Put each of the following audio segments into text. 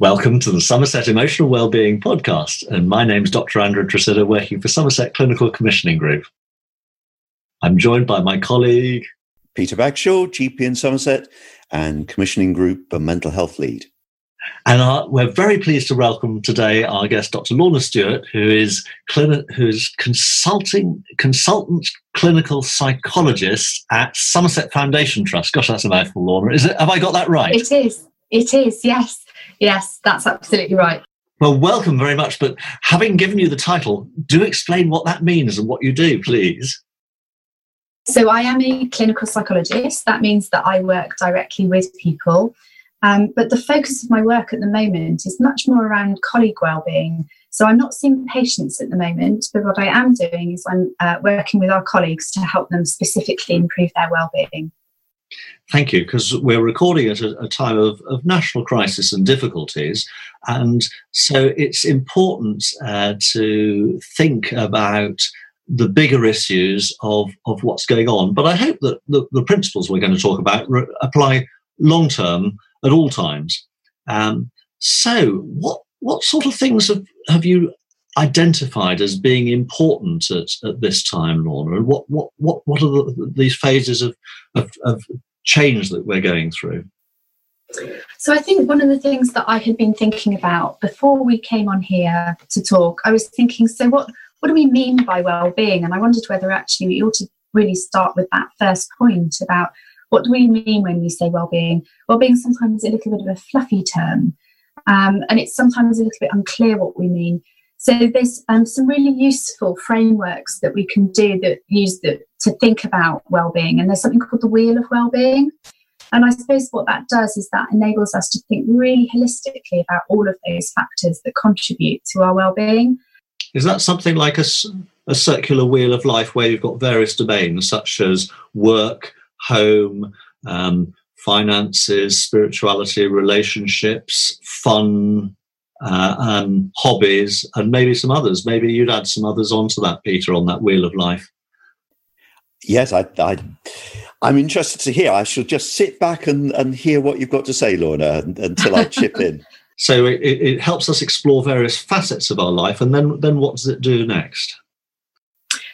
Welcome to the Somerset Emotional Wellbeing Podcast, and my name is Dr. Andrew Tresidder, working for Somerset Clinical Commissioning Group. I'm joined by my colleague Peter Bagshaw, GP in Somerset, and Commissioning Group and Mental Health Lead. And our, we're very pleased to welcome today our guest, Dr. Lorna Stewart, who is clini- who's consulting consultant clinical psychologist at Somerset Foundation Trust. Gosh, that's a mouthful, Lorna. Is it? Have I got that right? It is. It is. Yes. Yes, that's absolutely right. Well, welcome very much. But having given you the title, do explain what that means and what you do, please. So, I am a clinical psychologist. That means that I work directly with people. Um, but the focus of my work at the moment is much more around colleague well-being. So I'm not seeing patients at the moment, but what I am doing is I'm uh, working with our colleagues to help them specifically improve their well-being. Thank you, because we're recording at a, a time of, of, national crisis and difficulties. And so it's important uh, to think about the bigger issues of, of what's going on. But I hope that the, the principles we're going to talk about re- apply long term at all times. Um, so, what, what sort of things have, have you identified as being important at, at this time, Lorna? And what, what, what, what are the, these phases of, of, of change that we're going through? So I think one of the things that I had been thinking about before we came on here to talk, I was thinking, so what what do we mean by well-being? And I wondered whether actually we ought to really start with that first point about what do we mean when we say well-being? Well-being sometimes a little bit of a fluffy term, um, and it's sometimes a little bit unclear what we mean. So there's um, some really useful frameworks that we can do that use the, to think about well-being, and there's something called the wheel of well-being. And I suppose what that does is that enables us to think really holistically about all of those factors that contribute to our well-being. Is that something like a, a circular wheel of life where you've got various domains such as work, home, um, finances, spirituality, relationships, fun, uh, um, hobbies, and maybe some others. Maybe you'd add some others onto that, Peter, on that wheel of life. Yes, I, I, I'm interested to hear. I shall just sit back and, and hear what you've got to say, Lorna, until I chip in. So it, it helps us explore various facets of our life, and then then what does it do next?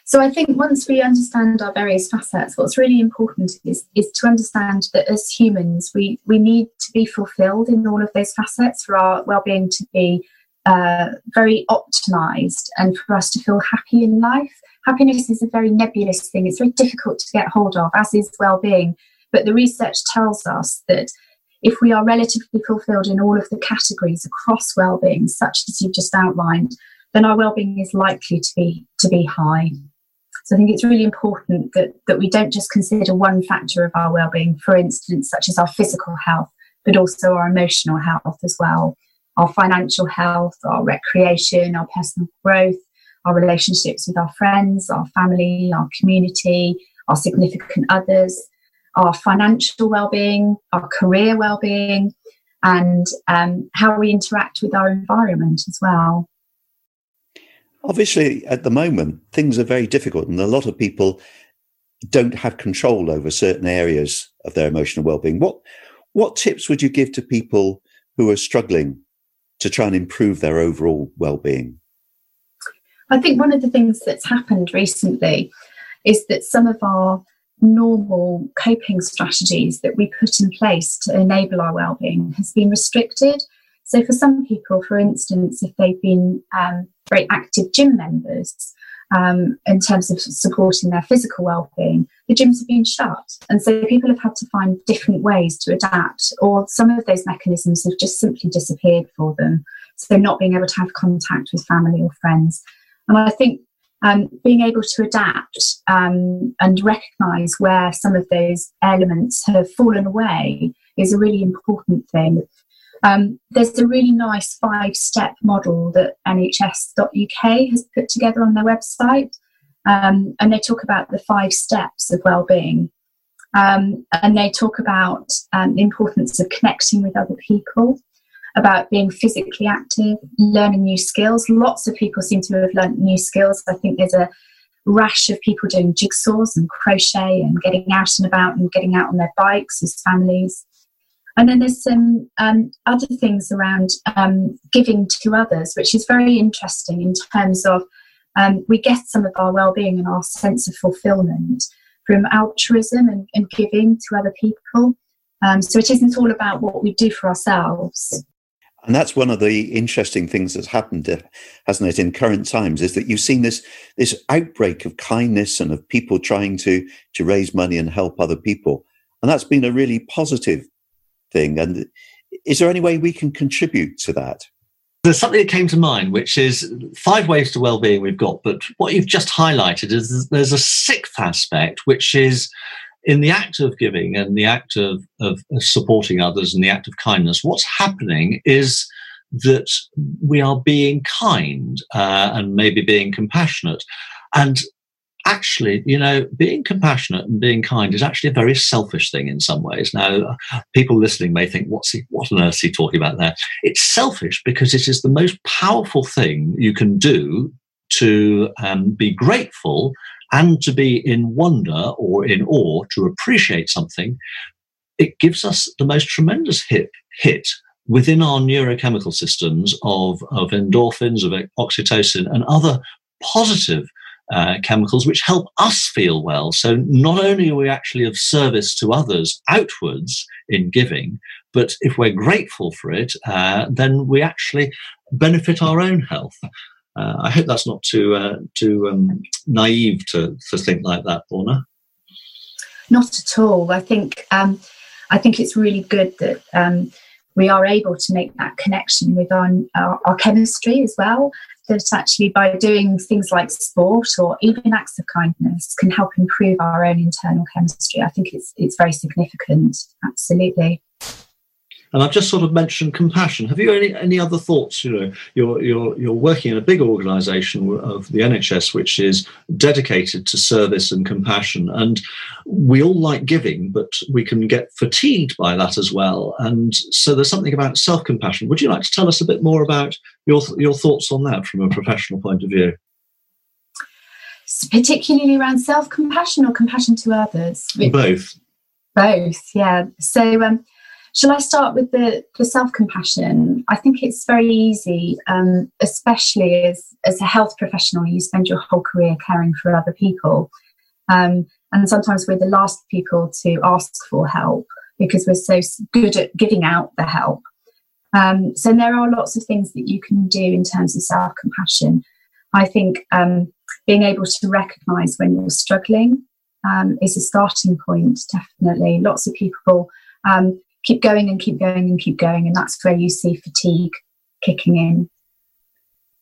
So I think once we understand our various facets, what's really important is, is to understand that as humans, we, we need to be fulfilled in all of those facets for our well-being to be uh, very optimized and for us to feel happy in life. Happiness is a very nebulous thing. It's very difficult to get hold of, as is well-being. But the research tells us that if we are relatively fulfilled in all of the categories across well-being, such as you've just outlined, then our well-being is likely to be to be high. So I think it's really important that, that we don't just consider one factor of our well-being, for instance, such as our physical health, but also our emotional health as well, our financial health, our recreation, our personal growth, our relationships with our friends, our family, our community, our significant others, our financial well-being, our career well-being, and um, how we interact with our environment as well. Obviously, at the moment, things are very difficult, and a lot of people don't have control over certain areas of their emotional well-being. What what tips would you give to people who are struggling to try and improve their overall well-being? I think one of the things that's happened recently is that some of our normal coping strategies that we put in place to enable our well-being has been restricted. So, for some people, for instance, if they've been um, very active gym members um, in terms of supporting their physical well-being, the gyms have been shut, and so people have had to find different ways to adapt, or some of those mechanisms have just simply disappeared for them. So, not being able to have contact with family or friends, and I think um, being able to adapt um, and recognise where some of those elements have fallen away is a really important thing. Um, there's a really nice five step model that NHS.uk has put together on their website. Um, and they talk about the five steps of well-being. Um, and they talk about um, the importance of connecting with other people, about being physically active, learning new skills. Lots of people seem to have learned new skills. I think there's a rash of people doing jigsaws and crochet and getting out and about and getting out on their bikes as families And then there's some um, other things around um, giving to others, which is very interesting in terms of um, we get some of our well-being and our sense of fulfillment from altruism and, and giving to other people. Um, so it isn't all about what we do for ourselves. And that's one of the interesting things that's happened, uh, hasn't it, in current times, is that you've seen this this outbreak of kindness and of people trying to to raise money and help other people, and that's been a really positive thing. And is there any way we can contribute to that? There's something that came to mind, which is five ways to well-being we've got, but what you've just highlighted is there's a sixth aspect, which is in the act of giving and the act of, of supporting others and the act of kindness, what's happening is that we are being kind uh, and maybe being compassionate. And actually, you know, being compassionate and being kind is actually a very selfish thing in some ways. Now, people listening may think, "What's he? What on earth is he talking about there?" It's selfish because it is the most powerful thing you can do to um, be grateful and to be in wonder or in awe, to appreciate something, it gives us the most tremendous hit, hit within our neurochemical systems of, of endorphins, of oxytocin, and other positive uh, chemicals which help us feel well. So not only are we actually of service to others outwards in giving, but if we're grateful for it, uh, then we actually benefit our own health. Uh, I hope that's not too uh, too um, naive to, to think like that, Lorna. Not at all. I think um, I think it's really good that um, we are able to make that connection with our, our, our chemistry as well. That actually, by doing things like sport or even acts of kindness, can help improve our own internal chemistry. I think it's it's very significant. Absolutely. And I've just sort of mentioned compassion. Have you any any other thoughts? You know, you're you're you're working in a big organisation of the NHS, which is dedicated to service and compassion. And we all like giving, but we can get fatigued by that as well. And so there's something about self compassion. Would you like to tell us a bit more about your your thoughts on that from a professional point of view? Particularly around self compassion or compassion to others. Both. Both, yeah. So. Um, Shall I start with the, the self compassion? I think it's very easy, um, especially as, as a health professional, you spend your whole career caring for other people. Um, and sometimes we're the last people to ask for help because we're so good at giving out the help. Um, so there are lots of things that you can do in terms of self compassion. I think um, being able to recognize when you're struggling um, is a starting point, definitely. Lots of people um, keep going and keep going and keep going. And that's where you see fatigue kicking in.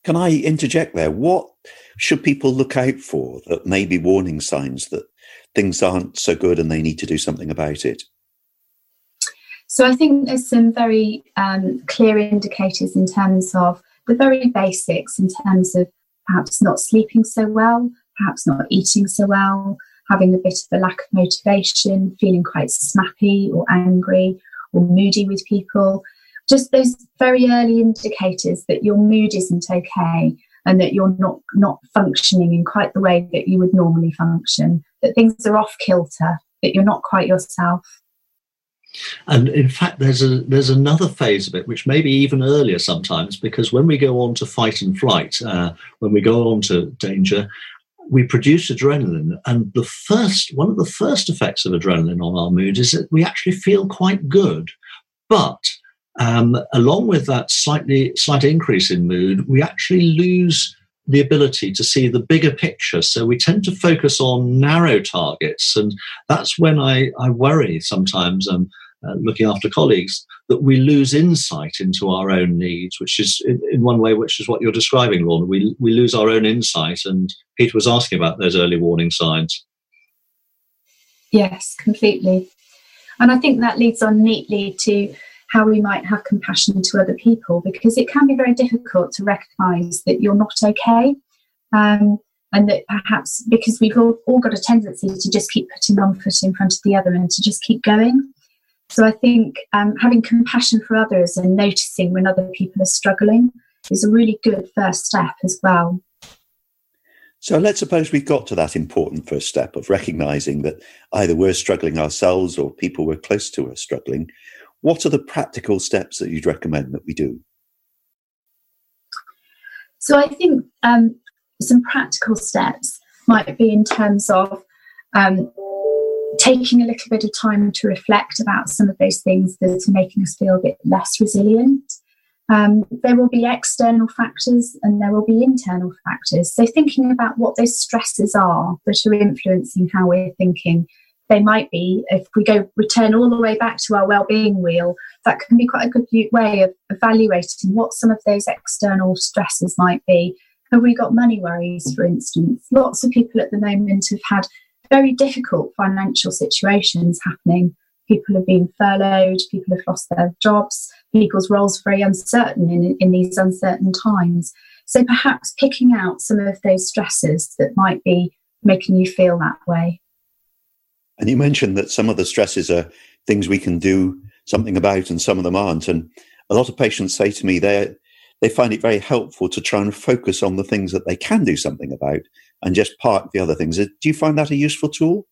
Can I interject there? What should people look out for that may be warning signs that things aren't so good and they need to do something about it? So I think there's some very um, clear indicators in terms of the very basics, in terms of perhaps not sleeping so well, perhaps not eating so well, having a bit of a lack of motivation, feeling quite snappy or angry, or moody with people. Just those very early indicators that your mood isn't okay and that you're not not functioning in quite the way that you would normally function, that things are off kilter, that you're not quite yourself. And in fact, there's a there's another phase of it which may be even earlier sometimes, because when we go on to fight and flight, uh, when we go on to danger, we produce adrenaline, and the first one of the first effects of adrenaline on our mood is that we actually feel quite good. But um, along with that slightly slight increase in mood, we actually lose the ability to see the bigger picture. So we tend to focus on narrow targets, and that's when I, I worry sometimes. Um, uh, looking after colleagues, that we lose insight into our own needs, which is in, in, one way, which is what you're describing, Lorna. We, we lose our own insight. And Peter was asking about those early warning signs. Yes, completely. And I think that leads on neatly to how we might have compassion to other people because it can be very difficult to recognize that you're not okay. Um, and that perhaps because we've all, all got a tendency to just keep putting one foot in front of the other and to just keep going. So I think um, having compassion for others and noticing when other people are struggling is a really good first step as well. So let's suppose we've got to that important first step of recognizing that either we're struggling ourselves or people we're close to are struggling. what are the practical steps that you'd recommend that we do? So I think um, some practical steps might be in terms of um, taking a little bit of time to reflect about some of those things that are making us feel a bit less resilient. Um, there will be external factors and there will be internal factors. So, thinking about what those stresses are that are influencing how we're thinking, they might be, if we go return all the way back to our well-being wheel, that can be quite a good way of evaluating what some of those external stresses might be. Have we got money worries, for instance? Lots of people at the moment have had very difficult financial situations happening. People have been furloughed, people have lost their jobs, people's roles are very uncertain in, in these uncertain times. So perhaps picking out some of those stresses that might be making you feel that way. And you mentioned that some of the stresses are things we can do something about and some of them aren't. And a lot of patients say to me they they find it very helpful to try and focus on the things that they can do something about and just park the other things. Do you find that a useful tool?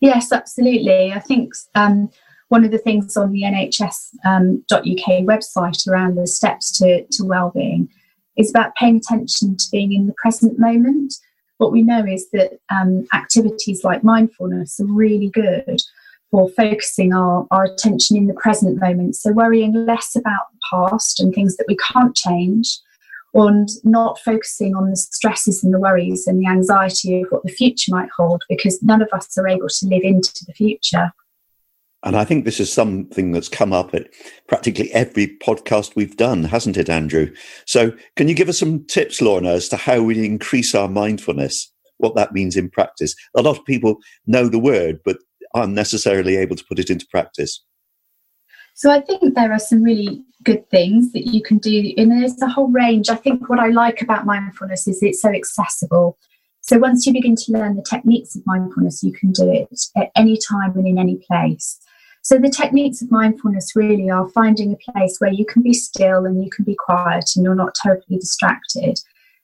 Yes, absolutely. I think um, one of the things on the NHS.uk um, website around the steps to, to well-being is about paying attention to being in the present moment. What we know is that um, activities like mindfulness are really good for focusing our, our attention in the present moment. So worrying less about the past and things that we can't change and not focusing on the stresses and the worries and the anxiety of what the future might hold because none of us are able to live into the future. And I think this is something that's come up at practically every podcast we've done, hasn't it, Andrew? So, can you give us some tips, Lorna, as to how we increase our mindfulness, what that means in practice? A lot of people know the word, but aren't necessarily able to put it into practice. So, I think there are some really good things that you can do, and there's a whole range. I think what I like about mindfulness is it's so accessible. So once you begin to learn the techniques of mindfulness, you can do it at any time and in any place. So the techniques of mindfulness really are finding a place where you can be still and you can be quiet and you're not totally distracted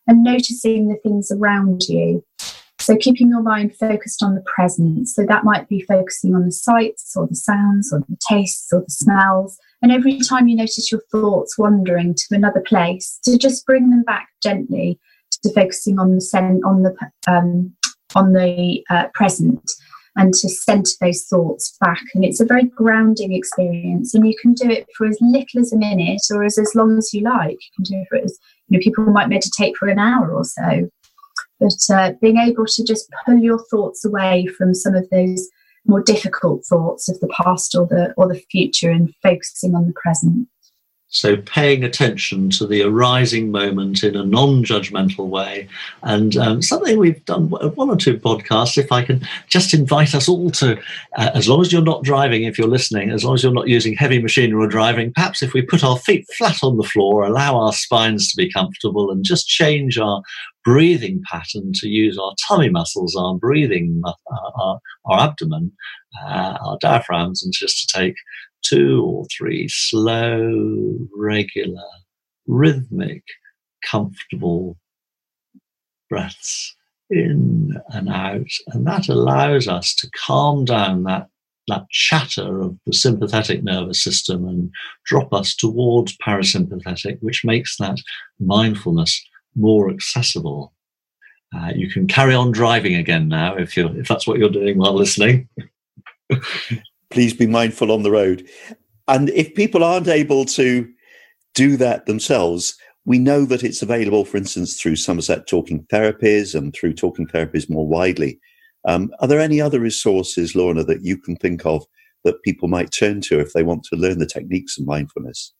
and noticing the things around you. So keeping your mind focused on the present. So that might be focusing on the sights or the sounds or the tastes or the smells. And every time you notice your thoughts wandering to another place, to just bring them back gently to focusing on the on the um, on the uh, present and to center those thoughts back. And it's a very grounding experience. And you can do it for as little as a minute or as, as long as you like. You can do it for as, you know, people might meditate for an hour or so. But uh, being able to just pull your thoughts away from some of those more difficult thoughts of the past or the or the future and focusing on the present. So, paying attention to the arising moment in a non judgmental way. And um, something we've done one or two podcasts, if I can just invite us all to, uh, as long as you're not driving, if you're listening, as long as you're not using heavy machinery or driving, perhaps if we put our feet flat on the floor, allow our spines to be comfortable, and just change our breathing pattern to use our tummy muscles, our breathing, uh, our, our abdomen, uh, our diaphragms, and just to take two or three slow, regular, rhythmic, comfortable breaths in and out. And that allows us to calm down that, that chatter of the sympathetic nervous system and drop us towards parasympathetic, which makes that mindfulness more accessible. Uh, you can carry on driving again now if you if that's what you're doing while listening. please be mindful on the road. And if people aren't able to do that themselves, we know that it's available, for instance, through Somerset Talking Therapies and through Talking Therapies more widely. Um, are there any other resources, Lorna, that you can think of that people might turn to if they want to learn the techniques of mindfulness?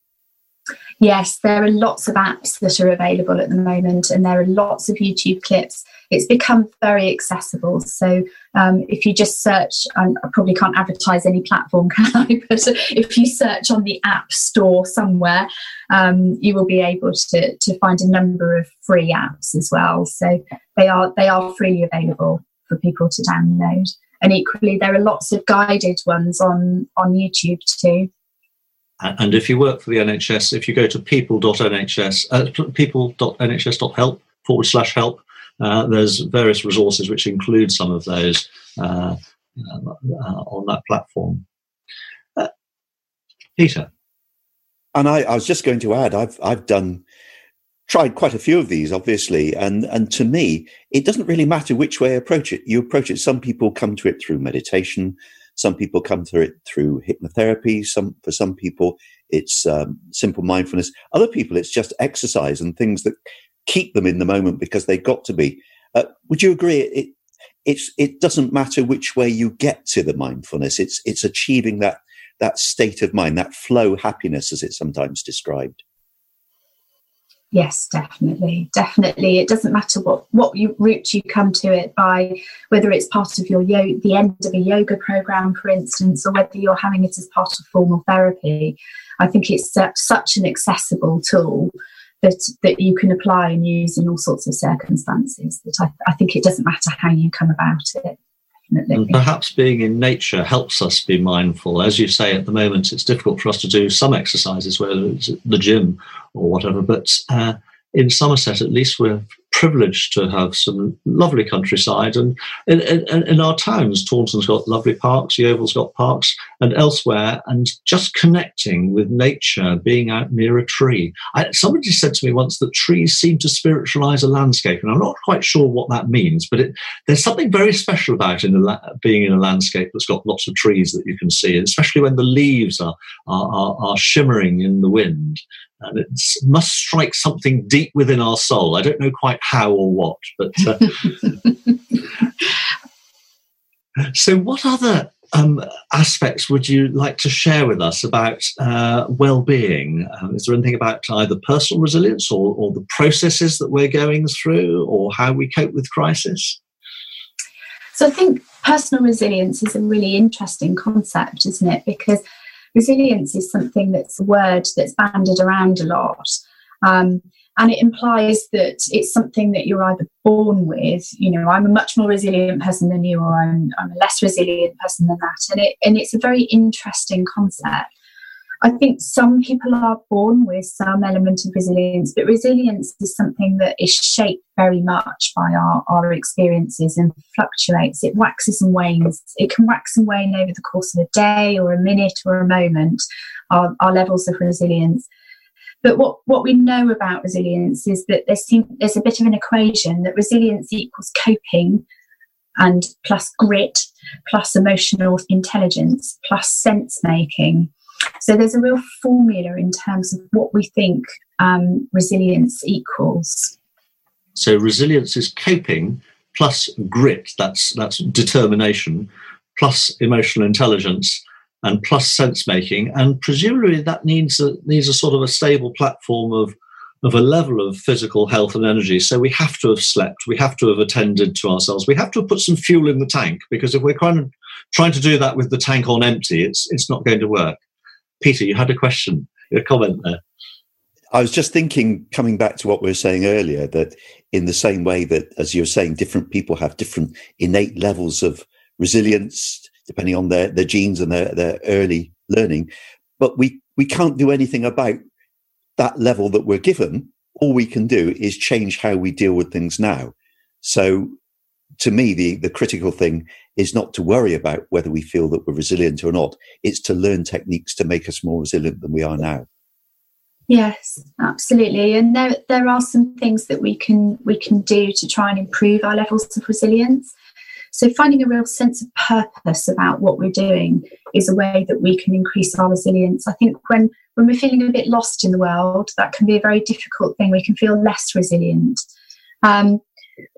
Yes, there are lots of apps that are available at the moment, and there are lots of YouTube clips. It's become very accessible. So, um, if you just search, I probably can't advertise any platform, can I? But if you search on the App Store somewhere, um, you will be able to, to find a number of free apps as well. So, they are they are freely available for people to download. And equally, there are lots of guided ones on on YouTube too. And if you work for the NHS, if you go to people.nhs, uh, people.nhs.help forward slash help, there's various resources which include some of those uh, uh on that platform. Uh, Peter. And I, I was just going to add, I've I've done tried quite a few of these, obviously, and and to me, it doesn't really matter which way you approach it. You approach it. Some people come to it through meditation. Some people come to it through hypnotherapy. Some for some people, it's um, simple mindfulness. Other people, it's just exercise and things that keep them in the moment because they've got to be. Uh, would you agree? It it's it doesn't matter which way you get to the mindfulness. It's it's achieving that that state of mind, that flow happiness, as it's sometimes described. Yes, definitely, definitely. It doesn't matter what what you, route you come to it by, whether it's part of your yo- the end of a yoga program, for instance, or whether you're having it as part of formal therapy. I think it's such an accessible tool that that you can apply and use in all sorts of circumstances. That I, I think it doesn't matter how you come about it. And perhaps being in nature helps us be mindful. As you say, at the moment, it's difficult for us to do some exercises, whether it's the gym or whatever. But uh, in Somerset, at least, we're privileged to have some lovely countryside. And in, in, in, our towns, Taunton's got lovely parks, Yeovil's got parks, and elsewhere, and just connecting with nature, being out near a tree. I, somebody said to me once that trees seem to spiritualize a landscape, and I'm not quite sure what that means, but it, there's something very special about in la- being in a landscape that's got lots of trees that you can see, especially when the leaves are, are, are, are shimmering in the wind and it must strike something deep within our soul. I don't know quite how or what, but uh, so what other um, aspects would you like to share with us about uh, well-being? Um, is there anything about either personal resilience or, or the processes that we're going through, or how we cope with crisis? So I think personal resilience is a really interesting concept, isn't it? Because resilience is something that's a word that's bandied around a lot. Um, and it implies that it's something that you're either born with, you know, I'm a much more resilient person than you, or I'm, I'm a less resilient person than that. And, it, and it's a very interesting concept. I think some people are born with some element of resilience, but resilience is something that is shaped very much by our, our experiences and fluctuates. It waxes and wanes. It can wax and wane over the course of a day or a minute or a moment, our, our levels of resilience. But what, what we know about resilience is that there's, there's a bit of an equation that resilience equals coping and plus grit, plus emotional intelligence, plus sense making so there's a real formula in terms of what we think um, resilience equals. So resilience is coping plus grit, that's that's determination, plus emotional intelligence, and plus sense making, and presumably that needs a, needs a sort of a stable platform of of a level of physical health and energy. So we have to have slept, we have to have attended to ourselves, we have to have put some fuel in the tank because if we're kind of trying to do that with the tank on empty, it's it's not going to work. Peter, you had a question, a comment there. I was just thinking, coming back to what we were saying earlier, that in the same way that, as you were saying, different people have different innate levels of resilience depending on their, their genes and their, their early learning, but we, we can't do anything about that level that we're given. All we can do is change how we deal with things now. So to me, the, the critical thing is not to worry about whether we feel that we're resilient or not. It's to learn techniques to make us more resilient than we are now. Yes, absolutely. And there there are some things that we can we can do to try and improve our levels of resilience. So finding a real sense of purpose about what we're doing is a way that we can increase our resilience. I think when when we're feeling a bit lost in the world, that can be a very difficult thing. We can feel less resilient. Um,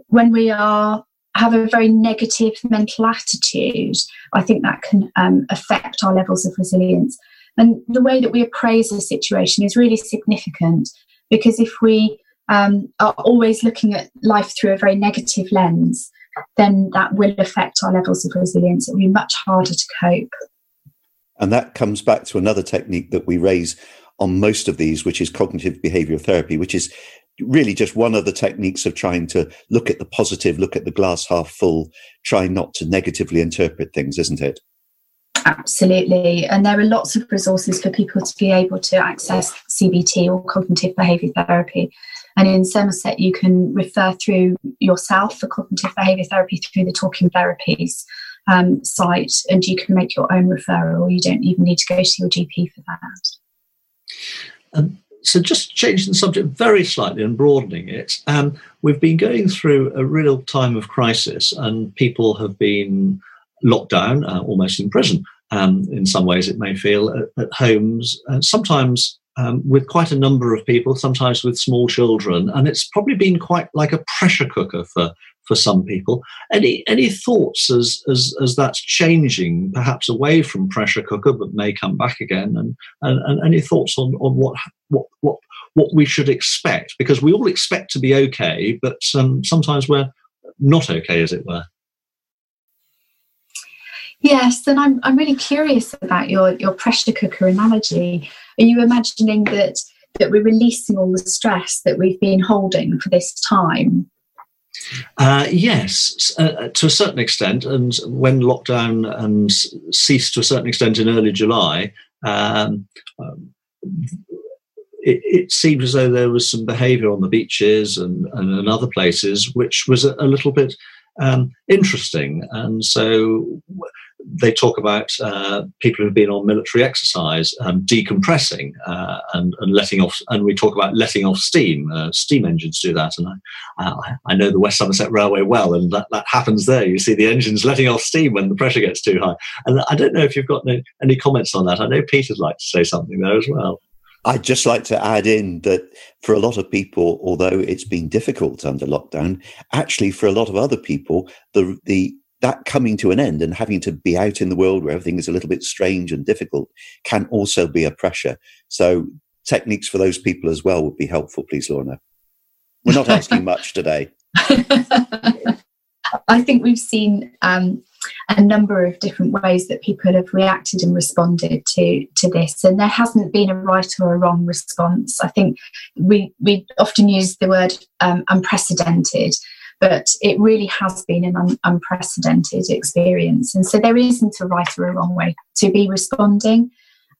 when we are have a very negative mental attitude, I think that can um, affect our levels of resilience. And the way that we appraise a situation is really significant because if we um, are always looking at life through a very negative lens, then that will affect our levels of resilience. It will be much harder to cope. And that comes back to another technique that we raise on most of these, which is cognitive behavioral therapy, which is really just one of the techniques of trying to look at the positive, look at the glass half full, try not to negatively interpret things, isn't it? Absolutely. And there are lots of resources for people to be able to access CBT or cognitive behaviour therapy. And in Somerset, you can refer through yourself for cognitive behaviour therapy through the talking therapies. um, site and you can make your own referral. You don't even need to go to your GP for that. Um, so, just changing the subject very slightly and broadening it, um, we've been going through a real time of crisis, and people have been locked down, uh, almost in prison. Um, in some ways, it may feel at, at homes, uh, sometimes um, with quite a number of people, sometimes with small children, and it's probably been quite like a pressure cooker for for some people. Any any thoughts as as as that's changing, perhaps away from pressure cooker, but may come back again? And and, and any thoughts on on what what what what we should expect? Because we all expect to be okay, but um, sometimes we're not okay, as it were. Yes, and I'm I'm really curious about your your pressure cooker analogy. Are you imagining that that we're releasing all the stress that we've been holding for this time? Uh, yes, uh, uh, to a certain extent. And when lockdown um, ceased to a certain extent in early July, um, um, it, it, seemed as though there was some behaviour on the beaches and, and, other places which was a, a little bit um, interesting. And so they talk about uh, people who've been on military exercise um, decompressing uh, and, and, letting off, and we talk about letting off steam. Uh, steam engines do that, and I, I, know the West Somerset Railway well, and that, that happens there. You see the engines letting off steam when the pressure gets too high. And I don't know if you've got any, any comments on that. I know Peter'd like to say something there as well. I'd just like to add in that for a lot of people, although it's been difficult under lockdown, actually for a lot of other people, the the that coming to an end and having to be out in the world where everything is a little bit strange and difficult can also be a pressure. So techniques for those people as well would be helpful, please, Lorna. We're not asking much today. I think we've seen um, a number of different ways that people have reacted and responded to to this, and there hasn't been a right or a wrong response. I think we we often use the word um, unprecedented, but it really has been an un- unprecedented experience. And so there isn't a right or a wrong way to be responding.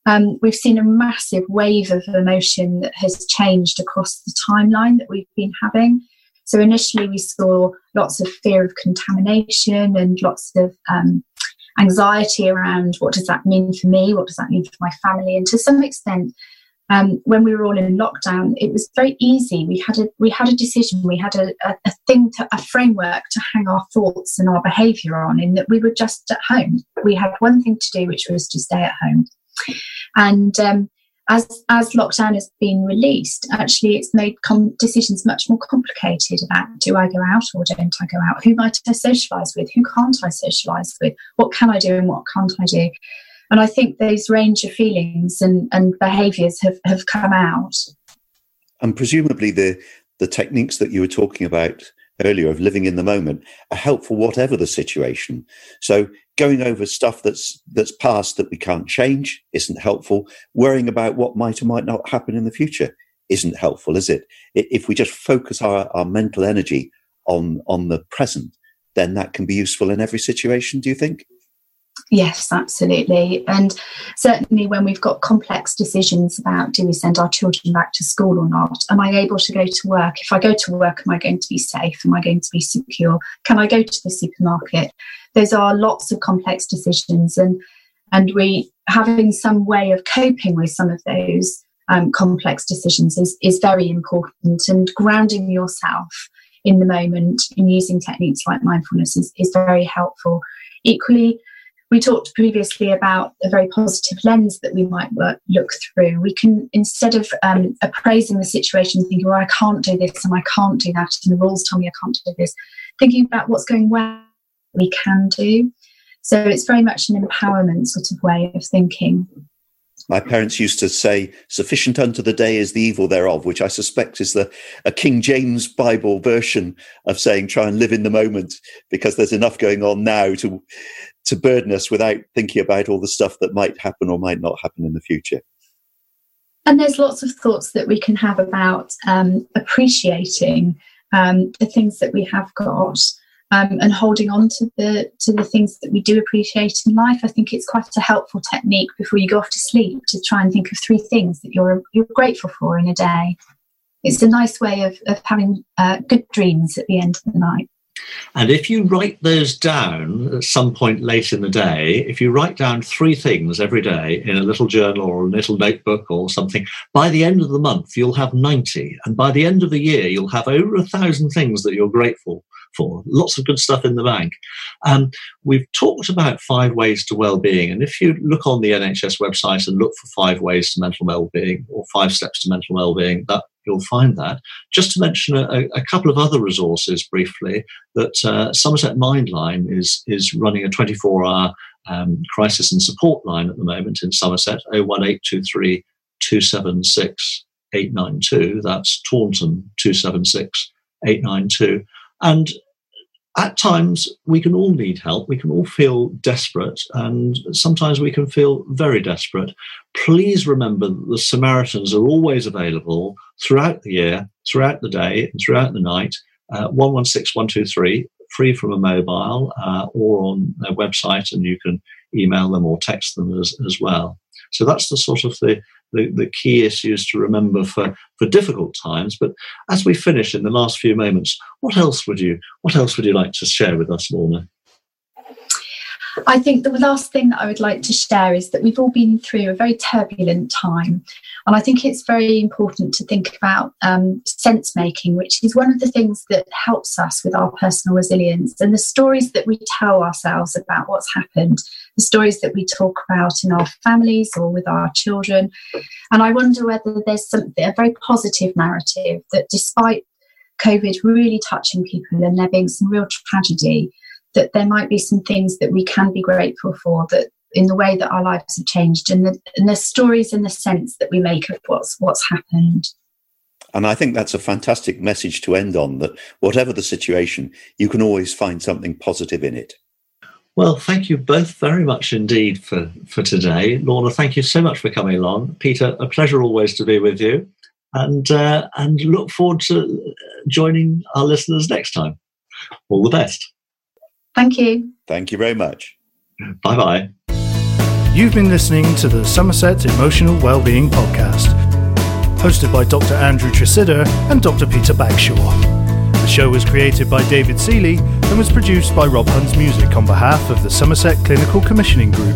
Um, we've seen a massive wave of emotion that has changed across the timeline that we've been having. So initially, we saw lots of fear of contamination and lots of um, anxiety around what does that mean for me? What does that mean for my family? And to some extent, um, when we were all in lockdown, it was very easy. We had a we had a decision. We had a, a, a thing to a framework to hang our thoughts and our behaviour on. In that we were just at home. We had one thing to do, which was to stay at home. And um, as as lockdown has been released, actually, it's made com- decisions much more complicated about do I go out or don't I go out? Who might I socialise with? Who can't I socialise with? What can I do and what can't I do? And I think those range of feelings and, and behaviours have, have come out. And presumably the the techniques that you were talking about earlier of living in the moment are helpful whatever the situation. So going over stuff that's that's past that we can't change isn't helpful. Worrying about what might or might not happen in the future isn't helpful, is it? If we just focus our, our mental energy on on the present, then that can be useful in every situation, do you think? Yes, absolutely. And certainly when we've got complex decisions about do we send our children back to school or not? Am I able to go to work? If I go to work, am I going to be safe? Am I going to be secure? Can I go to the supermarket? Those are lots of complex decisions and and we having some way of coping with some of those um, complex decisions is, is very important and grounding yourself in the moment and using techniques like mindfulness is, is very helpful. Equally, we talked previously about a very positive lens that we might work, look through. We can, instead of um, appraising the situation, thinking, well, I can't do this and I can't do that, and the rules tell me I can't do this, thinking about what's going well we can do. So it's very much an empowerment sort of way of thinking. My parents used to say, "Sufficient unto the day is the evil thereof," which I suspect is the a King James Bible version of saying, "Try and live in the moment," because there's enough going on now to to burden us without thinking about all the stuff that might happen or might not happen in the future. And there's lots of thoughts that we can have about um, appreciating um, the things that we have got. Um, and holding on to the to the things that we do appreciate in life. I think it's quite a helpful technique before you go off to sleep to try and think of three things that you're you're grateful for in a day. It's a nice way of of having uh, good dreams at the end of the night. And if you write those down at some point late in the day, if you write down three things every day in a little journal or a little notebook or something, by the end of the month, you'll have 90. And by the end of the year, you'll have over a thousand things that you're grateful for. Lots of good stuff in the bank. Um, we've talked about five ways to well-being, and if you look on the NHS website and look for five ways to mental well-being or five steps to mental well-being, that you'll find that. Just to mention a, a couple of other resources briefly, that uh, Somerset Mindline is is running a 24-hour um, crisis and support line at the moment in Somerset, 01823 276 892. That's Taunton 276 892. And at times we can all need help. We can all feel desperate, and sometimes we can feel very desperate. Please remember that the Samaritans are always available throughout the year, throughout the day, and throughout the night. Uh, 116123, free from a mobile uh, or on their website, and you can email them or text them as, as well. So that's the sort of the the, the key issues to remember for, for difficult times. But as we finish in the last few moments, what else would you what else would you like to share with us, Lorna? I think the last thing that I would like to share is that we've all been through a very turbulent time. And I think it's very important to think about um, sense making, which is one of the things that helps us with our personal resilience and the stories that we tell ourselves about what's happened, the stories that we talk about in our families or with our children. And I wonder whether there's something, a very positive narrative that despite COVID really touching people and there being some real tragedy, that there might be some things that we can be grateful for that in the way that our lives have changed and the, and the stories and the sense that we make of what's what's happened and I think that's a fantastic message to end on that whatever the situation, you can always find something positive in it. Well, thank you both very much indeed for, for today. Lorna, thank you so much for coming along. Peter, a pleasure always to be with you. And, uh, and look forward to joining our listeners next time. All the best. Thank you. Thank you very much. Bye bye. You've been listening to the Somerset Emotional Wellbeing Podcast, hosted by Dr. Andrew Tresidder and Dr. Peter Bagshaw. The show was created by David Seeley and was produced by Rob Huns Music on behalf of the Somerset Clinical Commissioning Group.